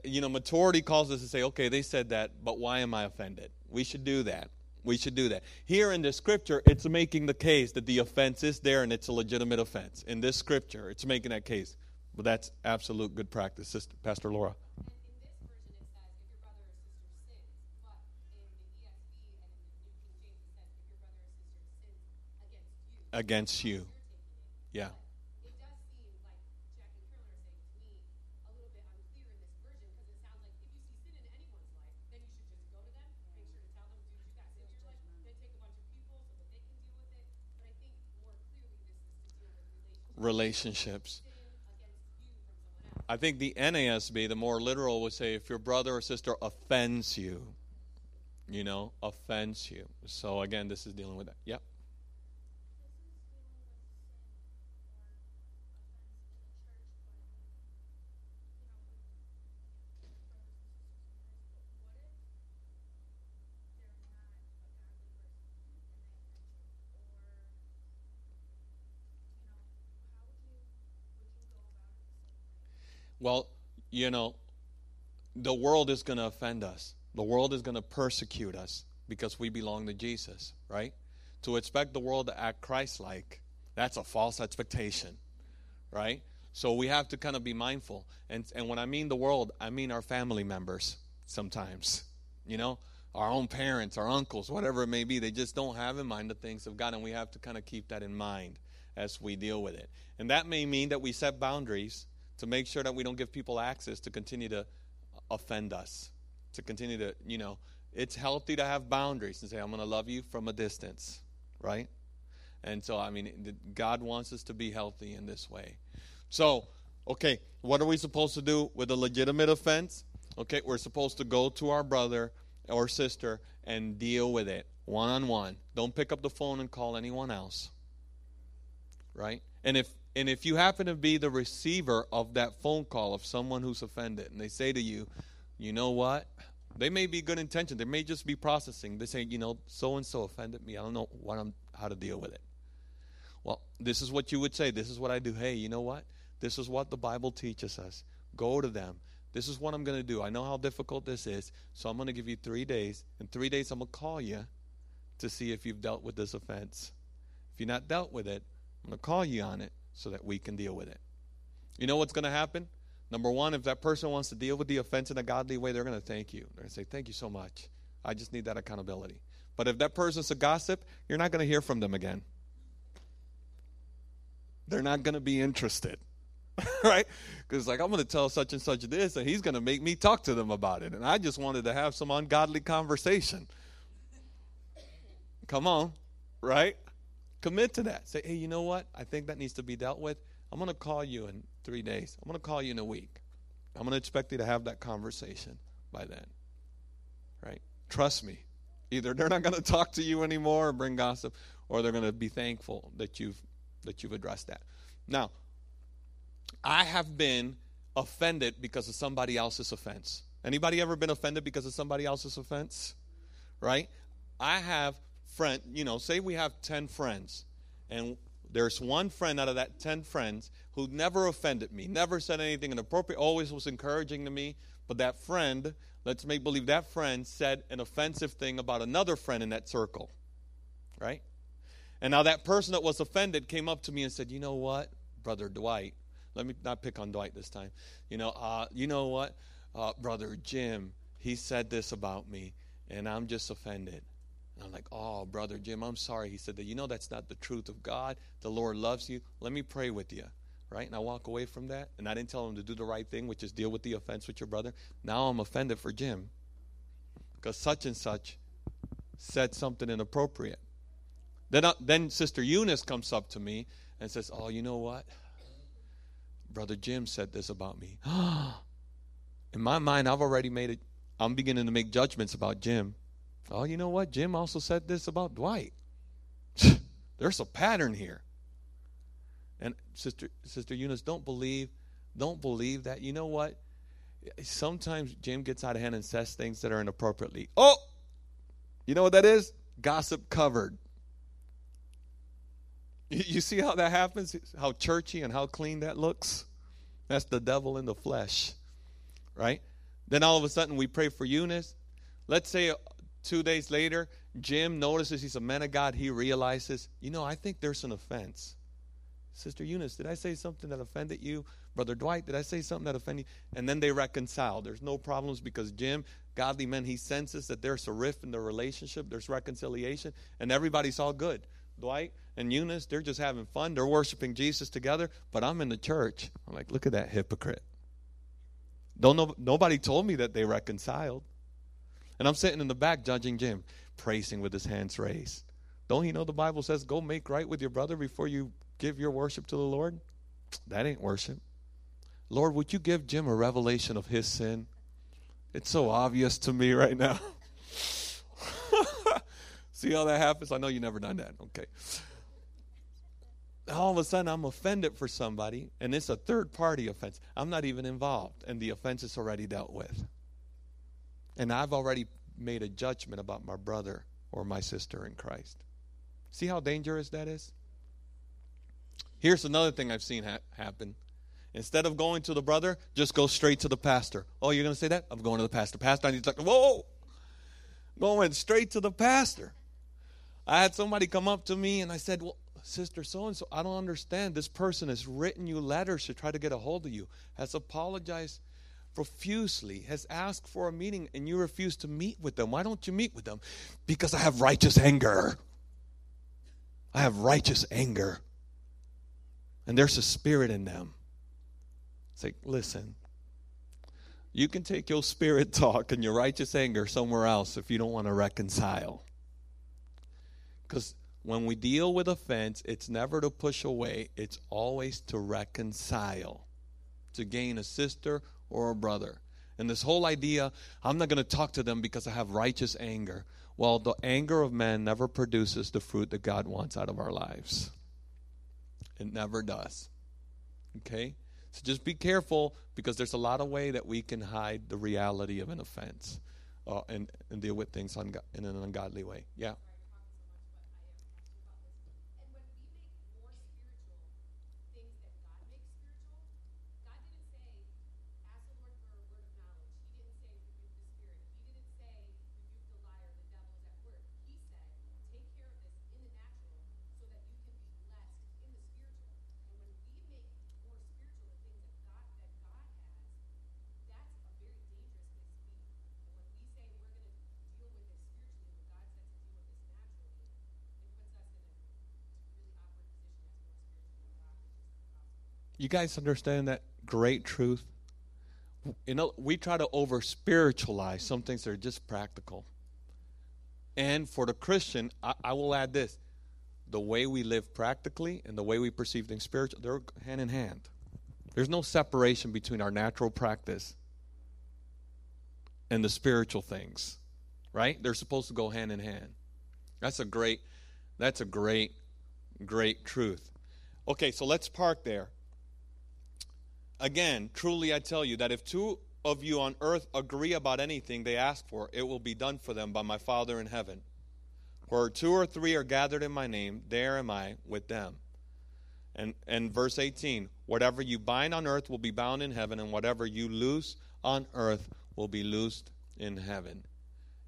you know, maturity calls us to say, "Okay, they said that, but why am I offended?" We should do that. We should do that. Here in the scripture, it's making the case that the offense is there and it's a legitimate offense. In this scripture, it's making that case. But that's absolute good practice, Sister, Pastor Laura. against you. this version, it says, if your brother or sister sins. But in the ESV and in the New King James, it says, if your brother or sister sins against you. Against you. You're taking it. Yeah. It does seem like Jack and Carolyn are saying to me a little bit unclear in this version because it sounds like if you see sin in anyone's life, then you should just go to them, make sure to tell them, dude, you got sin in your life, then take a bunch of people so that they can deal with it. But I think more clearly this is to deal with relationships. I think the NASB, the more literal, would say if your brother or sister offends you, you know, offends you. So again, this is dealing with that. Yep. Well, you know, the world is going to offend us. The world is going to persecute us because we belong to Jesus, right? To expect the world to act Christ like, that's a false expectation, right? So we have to kind of be mindful. And, and when I mean the world, I mean our family members sometimes, you know, our own parents, our uncles, whatever it may be. They just don't have in mind the things of God, and we have to kind of keep that in mind as we deal with it. And that may mean that we set boundaries to make sure that we don't give people access to continue to offend us, to continue to, you know, it's healthy to have boundaries and say, I'm going to love you from a distance, right? And so, I mean, God wants us to be healthy in this way. So, okay, what are we supposed to do with a legitimate offense? Okay, we're supposed to go to our brother or sister and deal with it one on one. Don't pick up the phone and call anyone else. Right? And if and if you happen to be the receiver of that phone call of someone who's offended and they say to you, you know what? They may be good intention. They may just be processing. They say, you know, so and so offended me. I don't know what I'm how to deal with it. Well, this is what you would say. This is what I do. Hey, you know what? This is what the Bible teaches us. Go to them. This is what I'm going to do. I know how difficult this is, so I'm going to give you three days. In three days, I'm going to call you to see if you've dealt with this offense. If you're not dealt with it, I'm going to call you on it so that we can deal with it. You know what's going to happen? Number one, if that person wants to deal with the offense in a godly way, they're going to thank you. They're going to say, Thank you so much. I just need that accountability. But if that person's a gossip, you're not going to hear from them again. They're not going to be interested. right? Because like I'm going to tell such and such this, and he's going to make me talk to them about it, and I just wanted to have some ungodly conversation. Come on, right? Commit to that. Say, hey, you know what? I think that needs to be dealt with. I'm going to call you in three days. I'm going to call you in a week. I'm going to expect you to have that conversation by then. Right? Trust me. Either they're not going to talk to you anymore or bring gossip, or they're going to be thankful that you've that you've addressed that. Now, I have been offended because of somebody else's offense. Anybody ever been offended because of somebody else's offense? Right? I have friend, you know, say we have 10 friends and there's one friend out of that 10 friends who never offended me, never said anything inappropriate, always was encouraging to me, but that friend, let's make believe that friend said an offensive thing about another friend in that circle. Right? And now that person that was offended came up to me and said, "You know what, brother Dwight? Let me not pick on Dwight this time. You know, uh, you know what, uh, brother Jim? He said this about me, and I'm just offended." And I'm like, "Oh, brother Jim, I'm sorry." He said that. You know, that's not the truth of God. The Lord loves you. Let me pray with you. Right? And I walk away from that, and I didn't tell him to do the right thing, which is deal with the offense with your brother. Now I'm offended for Jim because such and such said something inappropriate. Then, uh, then Sister Eunice comes up to me and says, Oh, you know what? Brother Jim said this about me. In my mind, I've already made it. I'm beginning to make judgments about Jim. Oh, you know what? Jim also said this about Dwight. There's a pattern here. And sister sister Eunice, don't believe don't believe that. You know what? Sometimes Jim gets out of hand and says things that are inappropriately. Oh, you know what that is? Gossip covered. You see how that happens? How churchy and how clean that looks? That's the devil in the flesh, right? Then all of a sudden we pray for Eunice. Let's say two days later, Jim notices he's a man of God. He realizes, you know, I think there's an offense. Sister Eunice, did I say something that offended you? Brother Dwight, did I say something that offended you? And then they reconcile. There's no problems because Jim, godly man, he senses that there's a rift in the relationship, there's reconciliation, and everybody's all good. Dwight and Eunice, they're just having fun. They're worshiping Jesus together, but I'm in the church. I'm like, look at that hypocrite. Don't know, nobody told me that they reconciled. And I'm sitting in the back judging Jim, praising with his hands raised. Don't he know the Bible says, go make right with your brother before you give your worship to the Lord? That ain't worship. Lord, would you give Jim a revelation of his sin? It's so obvious to me right now. See how that happens? I know you never done that. Okay. All of a sudden, I'm offended for somebody, and it's a third party offense. I'm not even involved, and the offense is already dealt with. And I've already made a judgment about my brother or my sister in Christ. See how dangerous that is? Here's another thing I've seen ha- happen. Instead of going to the brother, just go straight to the pastor. Oh, you're going to say that? I'm going to the pastor. Pastor, I need to talk. Whoa! Going straight to the pastor. I had somebody come up to me and I said, Well, Sister so and so, I don't understand. This person has written you letters to try to get a hold of you, has apologized profusely, has asked for a meeting, and you refuse to meet with them. Why don't you meet with them? Because I have righteous anger. I have righteous anger. And there's a spirit in them. It's like, listen, you can take your spirit talk and your righteous anger somewhere else if you don't want to reconcile. Because when we deal with offense, it's never to push away, it's always to reconcile, to gain a sister or a brother. And this whole idea, I'm not going to talk to them because I have righteous anger. Well, the anger of man never produces the fruit that God wants out of our lives. It never does. Okay? So just be careful because there's a lot of way that we can hide the reality of an offense uh, and, and deal with things in an ungodly way. Yeah. And when we make more spiritual things that God makes spiritual, God didn't say, ask the Lord for a word of knowledge. He didn't say, rebuke the spirit. He didn't say, rebuke the liar, the devil is at work. He said, take care of this in the natural so that you can be blessed in the spiritual. And when we make more spiritual the things that God that God has, that's a very dangerous place to be. And when we say we're going to deal with this spiritually, when God said to deal with this naturally, it puts us in a really awkward position as more spiritual than God, which is impossible. You guys understand that great truth? You know, we try to over spiritualize some things that are just practical. And for the Christian, I, I will add this the way we live practically and the way we perceive things spiritual, they're hand in hand. There's no separation between our natural practice and the spiritual things, right? They're supposed to go hand in hand. That's a great, that's a great, great truth. Okay, so let's park there. Again, truly I tell you that if two of you on earth agree about anything they ask for, it will be done for them by my Father in heaven. Where two or three are gathered in my name, there am I with them. And, and verse 18 whatever you bind on earth will be bound in heaven, and whatever you loose on earth will be loosed in heaven.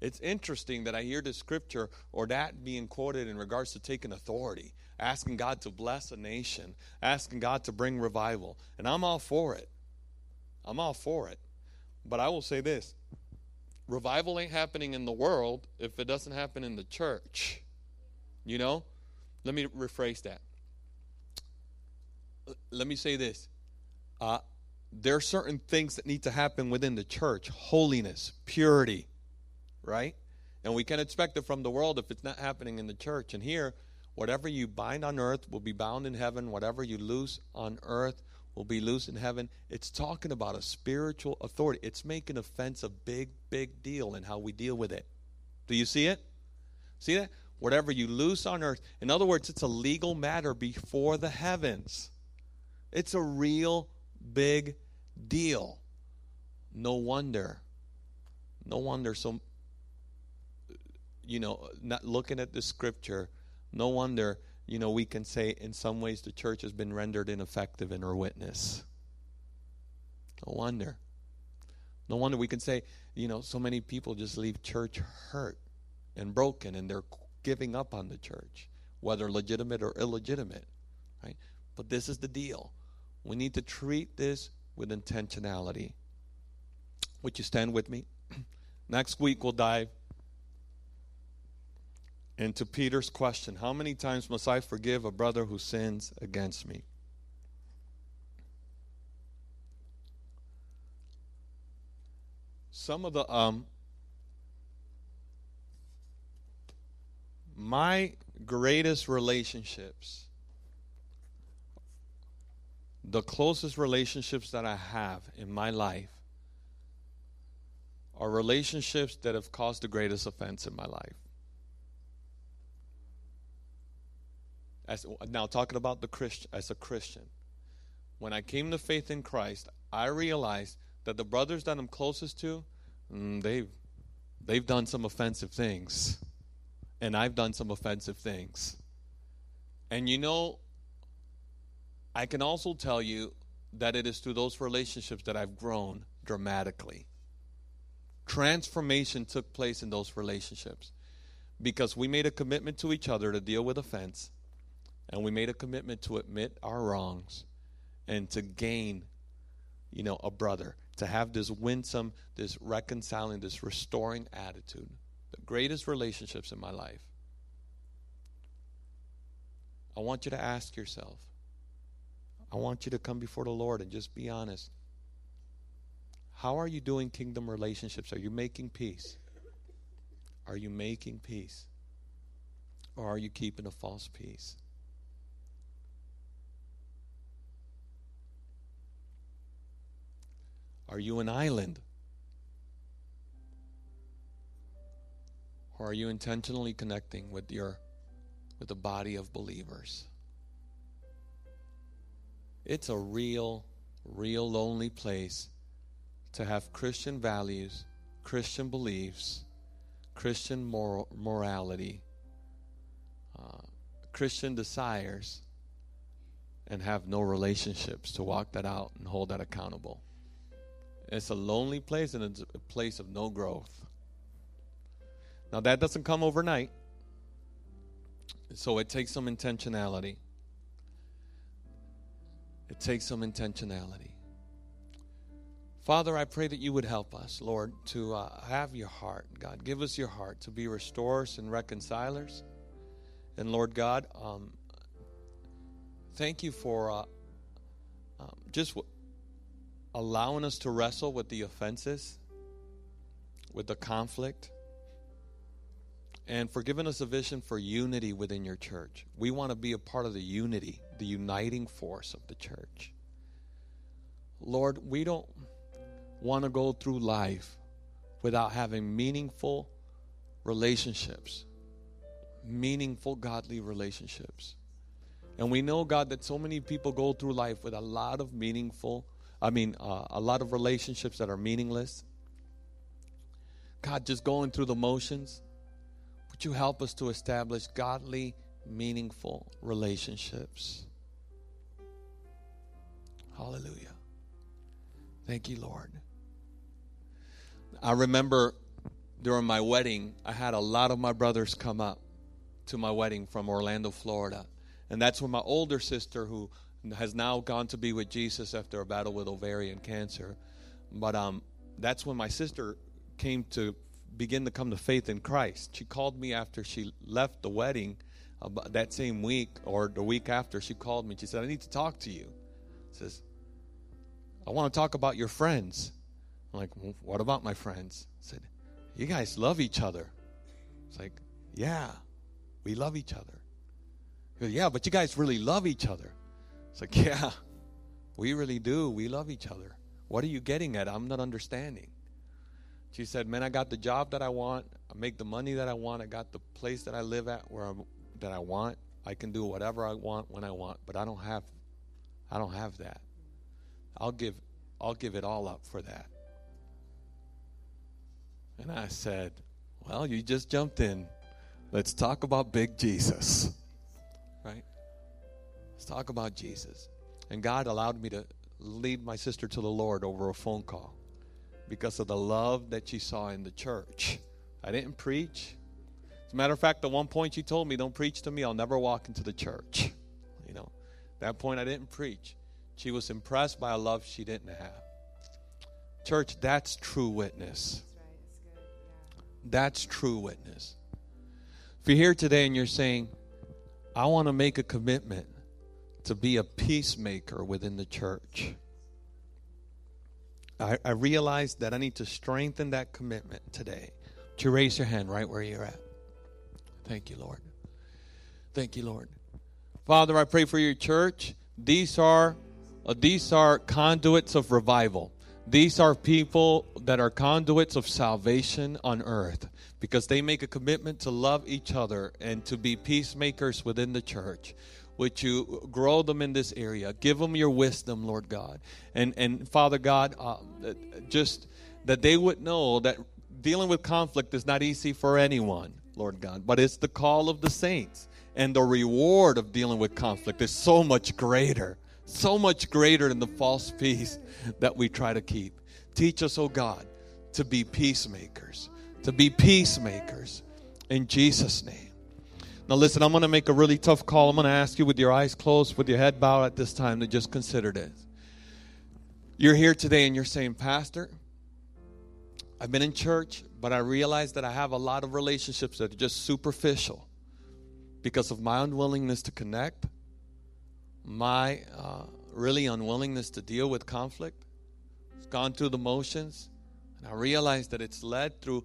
It's interesting that I hear the scripture or that being quoted in regards to taking authority, asking God to bless a nation, asking God to bring revival. And I'm all for it. I'm all for it. But I will say this revival ain't happening in the world if it doesn't happen in the church. You know? Let me rephrase that. L- Let me say this. Uh, there are certain things that need to happen within the church holiness, purity, right? And we can expect it from the world if it's not happening in the church. And here, whatever you bind on earth will be bound in heaven, whatever you loose on earth will be loose in heaven. It's talking about a spiritual authority. It's making offense a big, big deal in how we deal with it. Do you see it? See that? Whatever you loose on earth. In other words, it's a legal matter before the heavens. It's a real big deal. No wonder. No wonder. So, you know, not looking at the scripture, no wonder, you know, we can say in some ways the church has been rendered ineffective in her witness. No wonder. No wonder we can say, you know, so many people just leave church hurt and broken and they're giving up on the church, whether legitimate or illegitimate, right? But this is the deal. We need to treat this with intentionality. Would you stand with me? Next week we'll dive into Peter's question How many times must I forgive a brother who sins against me? Some of the um my greatest relationships the closest relationships that I have in my life are relationships that have caused the greatest offense in my life. As, now, talking about the Christian as a Christian, when I came to faith in Christ, I realized that the brothers that I'm closest to, mm, they've they've done some offensive things, and I've done some offensive things. And you know, I can also tell you that it is through those relationships that I've grown dramatically. Transformation took place in those relationships because we made a commitment to each other to deal with offense, and we made a commitment to admit our wrongs and to gain, you know, a brother, to have this winsome, this reconciling, this restoring attitude. The greatest relationships in my life. I want you to ask yourself I want you to come before the Lord and just be honest. How are you doing kingdom relationships? Are you making peace? Are you making peace? Or are you keeping a false peace? Are you an island? Or are you intentionally connecting with your with the body of believers? It's a real, real lonely place to have Christian values, Christian beliefs, Christian moral, morality, uh, Christian desires, and have no relationships to walk that out and hold that accountable. It's a lonely place and it's a place of no growth. Now, that doesn't come overnight, so it takes some intentionality. It takes some intentionality. Father, I pray that you would help us, Lord, to uh, have your heart. God, give us your heart to be restorers and reconcilers. And Lord God, um, thank you for uh, um, just w- allowing us to wrestle with the offenses, with the conflict, and for giving us a vision for unity within your church. We want to be a part of the unity, the uniting force of the church. Lord, we don't want to go through life without having meaningful relationships, meaningful godly relationships. And we know, God, that so many people go through life with a lot of meaningful, I mean, uh, a lot of relationships that are meaningless. God, just going through the motions. Would you help us to establish godly, meaningful relationships? Hallelujah. Thank you, Lord. I remember during my wedding, I had a lot of my brothers come up to my wedding from Orlando, Florida. And that's when my older sister, who has now gone to be with Jesus after a battle with ovarian cancer, but um, that's when my sister came to begin to come to faith in Christ. She called me after she left the wedding uh, that same week or the week after. She called me. She said, "I need to talk to you." Says, "I want to talk about your friends." I'm like, well, "What about my friends?" I said, "You guys love each other." It's like, "Yeah, we love each other." Goes, "Yeah, but you guys really love each other." It's like, "Yeah, We really do. We love each other. What are you getting at? I'm not understanding. She said, Man, I got the job that I want. I make the money that I want. I got the place that I live at where I'm, that I want. I can do whatever I want when I want, but I don't have I don't have that. I'll give I'll give it all up for that. And I said, Well, you just jumped in. Let's talk about big Jesus. Let's talk about Jesus. And God allowed me to lead my sister to the Lord over a phone call because of the love that she saw in the church. I didn't preach. As a matter of fact, at one point she told me, Don't preach to me, I'll never walk into the church. You know, that point I didn't preach. She was impressed by a love she didn't have. Church, that's true witness. That's true witness. If you're here today and you're saying, I want to make a commitment to be a peacemaker within the church, I, I realize that I need to strengthen that commitment today. To raise your hand right where you're at. Thank you, Lord. Thank you, Lord. Father, I pray for your church. These are uh, these are conduits of revival. These are people that are conduits of salvation on earth because they make a commitment to love each other and to be peacemakers within the church. Would you grow them in this area? Give them your wisdom, Lord God. And, and Father God, uh, just that they would know that dealing with conflict is not easy for anyone, Lord God, but it's the call of the saints. And the reward of dealing with conflict is so much greater, so much greater than the false peace that we try to keep. Teach us, oh God, to be peacemakers, to be peacemakers in Jesus' name. Now, listen, I'm going to make a really tough call. I'm going to ask you with your eyes closed, with your head bowed at this time, to just consider this. You're here today and you're saying, Pastor, I've been in church, but I realize that I have a lot of relationships that are just superficial because of my unwillingness to connect, my uh, really unwillingness to deal with conflict. It's gone through the motions, and I realize that it's led through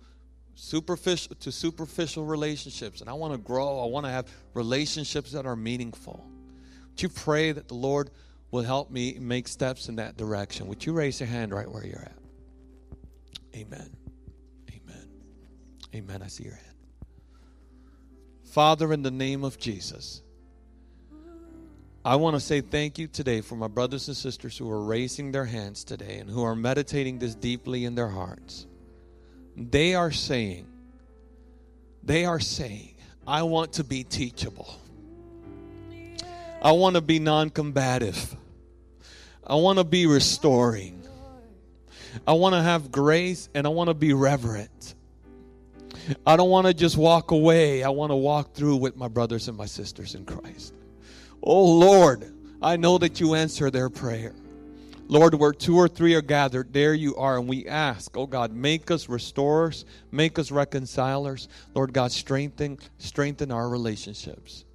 superficial to superficial relationships and I want to grow. I want to have relationships that are meaningful. Would you pray that the Lord will help me make steps in that direction? Would you raise your hand right where you're at? Amen. Amen. Amen. I see your hand. Father, in the name of Jesus, I want to say thank you today for my brothers and sisters who are raising their hands today and who are meditating this deeply in their hearts. They are saying, they are saying, I want to be teachable. I want to be non combative. I want to be restoring. I want to have grace and I want to be reverent. I don't want to just walk away. I want to walk through with my brothers and my sisters in Christ. Oh Lord, I know that you answer their prayer. Lord, where two or three are gathered, there you are. And we ask, oh God, make us restorers, make us reconcilers. Lord God, strengthen, strengthen our relationships.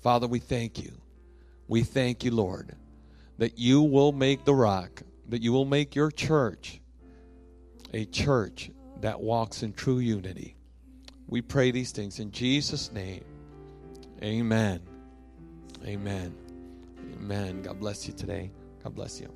Father, we thank you. We thank you, Lord, that you will make the rock, that you will make your church a church that walks in true unity. We pray these things in Jesus' name. Amen. Amen. Amen. God bless you today. God bless you.